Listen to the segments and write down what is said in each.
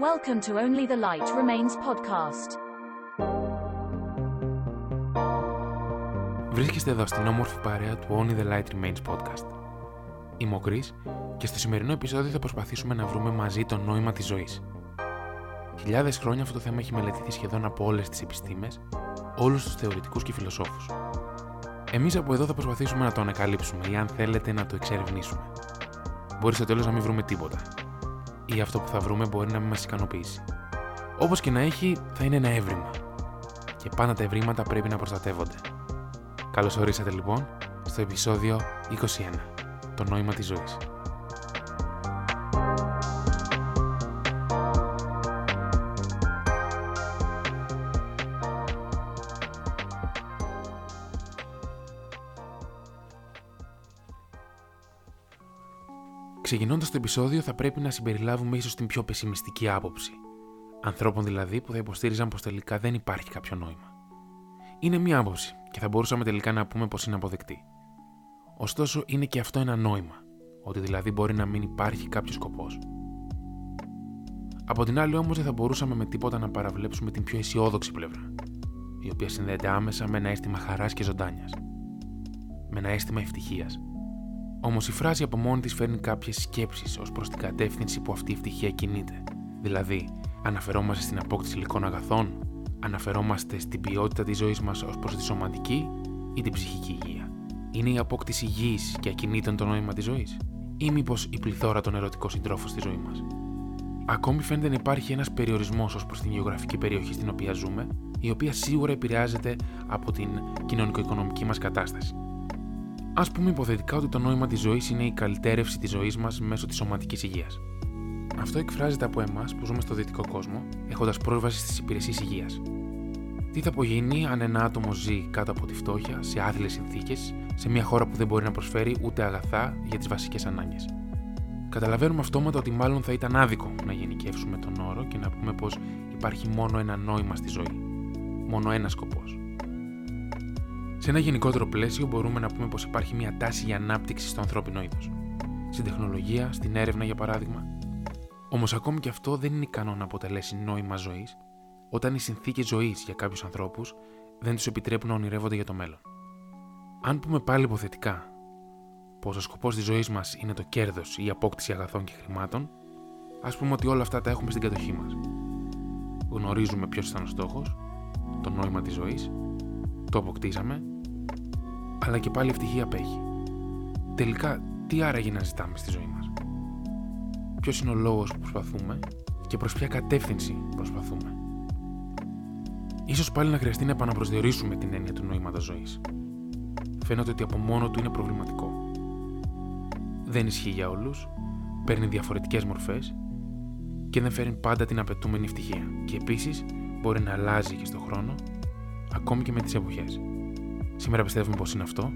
Welcome to Only the Light Remains podcast. Βρίσκεστε εδώ στην όμορφη παρέα του Only the Light Remains podcast. Είμαι ο Chris και στο σημερινό επεισόδιο θα προσπαθήσουμε να βρούμε μαζί το νόημα της ζωής. Χιλιάδες χρόνια αυτό το θέμα έχει μελετηθεί σχεδόν από όλες τις επιστήμες, όλους τους θεωρητικούς και φιλοσόφους. Εμείς από εδώ θα προσπαθήσουμε να το ανακαλύψουμε ή αν θέλετε να το εξερευνήσουμε. Μπορείς στο τέλος να μην βρούμε τίποτα. Ή αυτό που θα βρούμε μπορεί να μην μας ικανοποιήσει. Όπως και να έχει, θα είναι ένα έβριμα. Και πάντα τα ευρήματα πρέπει να προστατεύονται. Καλώς ορίσατε λοιπόν στο επεισόδιο 21. Το νόημα της ζωής. Ξεκινώντας το επεισόδιο, θα πρέπει να συμπεριλάβουμε ίσως την πιο πεσημιστική άποψη. Ανθρώπων δηλαδή που θα υποστήριζαν πως τελικά δεν υπάρχει κάποιο νόημα. Είναι μία άποψη και θα μπορούσαμε τελικά να πούμε πως είναι αποδεκτή. Ωστόσο, είναι και αυτό ένα νόημα, ότι δηλαδή μπορεί να μην υπάρχει κάποιος σκοπός. Από την άλλη, όμως, δεν θα μπορούσαμε με τίποτα να παραβλέψουμε την πιο αισιόδοξη πλευρά, η οποία συνδέεται άμεσα με ένα αίσθημα χαράς και ζωντάνιας. Με ένα αίσθημα ευτυχίας Όμως η φράση από μόνη της φέρνει κάποιες σκέψεις ως προς την κατεύθυνση που αυτή η ευτυχία κινείται. Δηλαδή, αναφερόμαστε στην απόκτηση υλικών αγαθών, αναφερόμαστε στην ποιότητα της ζωής μας ως προς τη σωματική ή την ψυχική υγεία; Είναι η απόκτηση γης και ακινήτων το νόημα της ζωής, ή μήπως η πληθώρα των ερωτικών συντρόφων στη ζωή μας; Ακόμη φαίνεται να υπάρχει ένας περιορισμός ως προς την γεωγραφική περιοχή στην οποία ζούμε, η οποία σίγουρα επηρεάζεται από την κοινωνικο-οικονομική μας κατάσταση. Α πούμε υποθετικά ότι το νόημα της ζωής είναι η καλυτέρευση της ζωής μας μέσω της σωματικής υγείας. Αυτό εκφράζεται από εμάς που ζούμε στο δυτικό κόσμο, έχοντας πρόσβαση στις υπηρεσίες υγείας. Τι θα απογίνει αν ένα άτομο ζει κάτω από τη φτώχεια, σε άθλιες συνθήκες, σε μια χώρα που δεν μπορεί να προσφέρει ούτε αγαθά για τις βασικές ανάγκες. Καταλαβαίνουμε αυτόματα ότι μάλλον θα ήταν άδικο να γενικεύσουμε τον όρο και να πούμε πως υπάρχει μόνο ένα νόημα στη ζωή. Μόνο ένας σκοπός. Σε ένα γενικότερο πλαίσιο, μπορούμε να πούμε πως υπάρχει μια τάση για ανάπτυξη στο ανθρώπινο είδος. Στην τεχνολογία, στην έρευνα για παράδειγμα. Όμως, ακόμη και αυτό δεν είναι ικανό να αποτελέσει νόημα ζωής, όταν οι συνθήκες ζωής για κάποιους ανθρώπους δεν τους επιτρέπουν να ονειρεύονται για το μέλλον. Αν πούμε πάλι υποθετικά πως ο σκοπός της ζωής μας είναι το κέρδος ή η απόκτηση αγαθών και χρημάτων, ας πούμε ότι όλα αυτά τα έχουμε στην κατοχή μας. Γνωρίζουμε ποιος ήταν ο στόχος, το νόημα της ζωής, το αποκτήσαμε αλλά και πάλι η ευτυχία απέχει. Τελικά, τι άραγε να ζητάμε στη ζωή μας; Ποιος είναι ο λόγος που προσπαθούμε και προς ποια κατεύθυνση προσπαθούμε; Ίσως πάλι να χρειαστεί να επαναπροσδιορίσουμε την έννοια του νοήματος ζωής. Φαίνεται ότι από μόνο του είναι προβληματικό. Δεν ισχύει για όλους, παίρνει διαφορετικές μορφές και δεν φέρνει πάντα την απαιτούμενη ευτυχία. Και επίσης μπορεί να αλλάζει και στον χρόνο, ακόμη και με τις εποχές. Σήμερα πιστεύουμε πως είναι αυτό,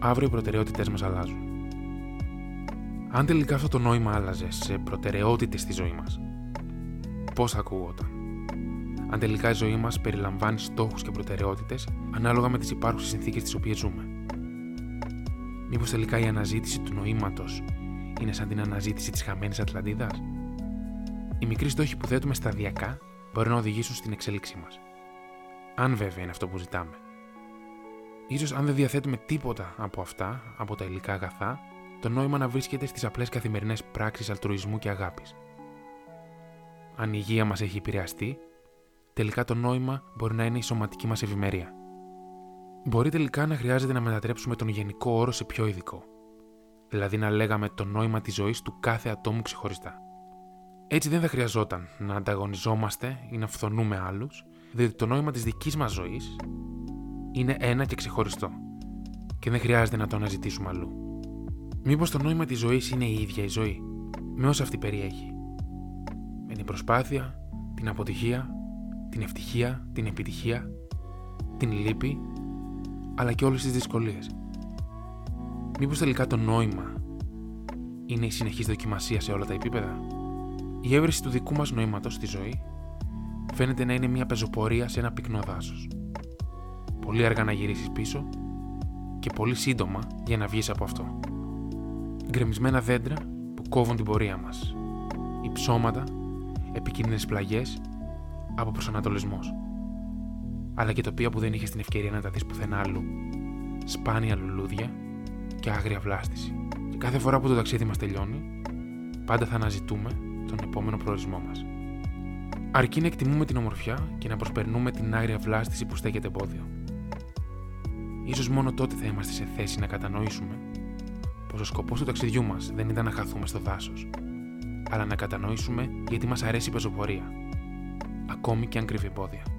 αύριο οι προτεραιότητές μας αλλάζουν. Αν τελικά αυτό το νόημα άλλαζε σε προτεραιότητες στη ζωή μας, πώς θα ακούγονταν. Αν τελικά η ζωή μας περιλαμβάνει στόχους και προτεραιότητες ανάλογα με τις υπάρχουσες συνθήκες τις οποίες ζούμε; Μήπως τελικά η αναζήτηση του νοήματος είναι σαν την αναζήτηση της χαμένης Ατλαντίδας; Οι μικροί στόχοι που θέτουμε σταδιακά μπορεί να οδηγήσουν στην εξέλιξή μας. Αν βέβαια είναι αυτό που ζητάμε. Ίσως αν δεν διαθέτουμε τίποτα από αυτά, από τα υλικά αγαθά, το νόημα να βρίσκεται στις απλές καθημερινές πράξεις αλτρουισμού και αγάπης. Αν η υγεία μας έχει επηρεαστεί, τελικά το νόημα μπορεί να είναι η σωματική μας ευημερία. Μπορεί τελικά να χρειάζεται να μετατρέψουμε τον γενικό όρο σε πιο ειδικό. Δηλαδή να λέγαμε το νόημα της ζωής του κάθε ατόμου ξεχωριστά. Έτσι δεν θα χρειαζόταν να ανταγωνιζόμαστε ή να φθονούμε άλλους, διότι το νόημα της δικής μας ζωής είναι ένα και ξεχωριστό και δεν χρειάζεται να το αναζητήσουμε αλλού. Μήπως το νόημα της ζωής είναι η ίδια η ζωή, με όσα αυτή περιέχει. Με την προσπάθεια, την αποτυχία, την ευτυχία, την επιτυχία, την λύπη, αλλά και όλες τις δυσκολίες. Μήπως τελικά το νόημα είναι η συνεχής δοκιμασία σε όλα τα επίπεδα; Η έβρεση του δικού μας νοήματος στη ζωή φαίνεται να είναι μια πεζοπορία σε ένα πυκνό δάσος πολύ αργά να γυρίσεις πίσω και πολύ σύντομα για να βγεις από αυτό. Γκρεμισμένα δέντρα που κόβουν την πορεία μας. Οι ψώματα, επικίνδυνες πλαγιές, από προσανατολισμός. Αλλά και τοπία που δεν είχες την ευκαιρία να τα δεις πουθενά αλλού. Σπάνια λουλούδια και άγρια βλάστηση. Και κάθε φορά που το ταξίδι μας τελειώνει, πάντα θα αναζητούμε τον επόμενο προορισμό μας. Αρκεί να εκτιμούμε την ομορφιά και να προσπερνούμε την άγρια βλάστηση που στέκεται εμπόδιο. Ίσως μόνο τότε θα είμαστε σε θέση να κατανοήσουμε πως ο σκοπός του ταξιδιού μας δεν ήταν να χαθούμε στο δάσος, αλλά να κατανοήσουμε γιατί μας αρέσει η πεζοπορία, ακόμη και αν κρύβει εμπόδια.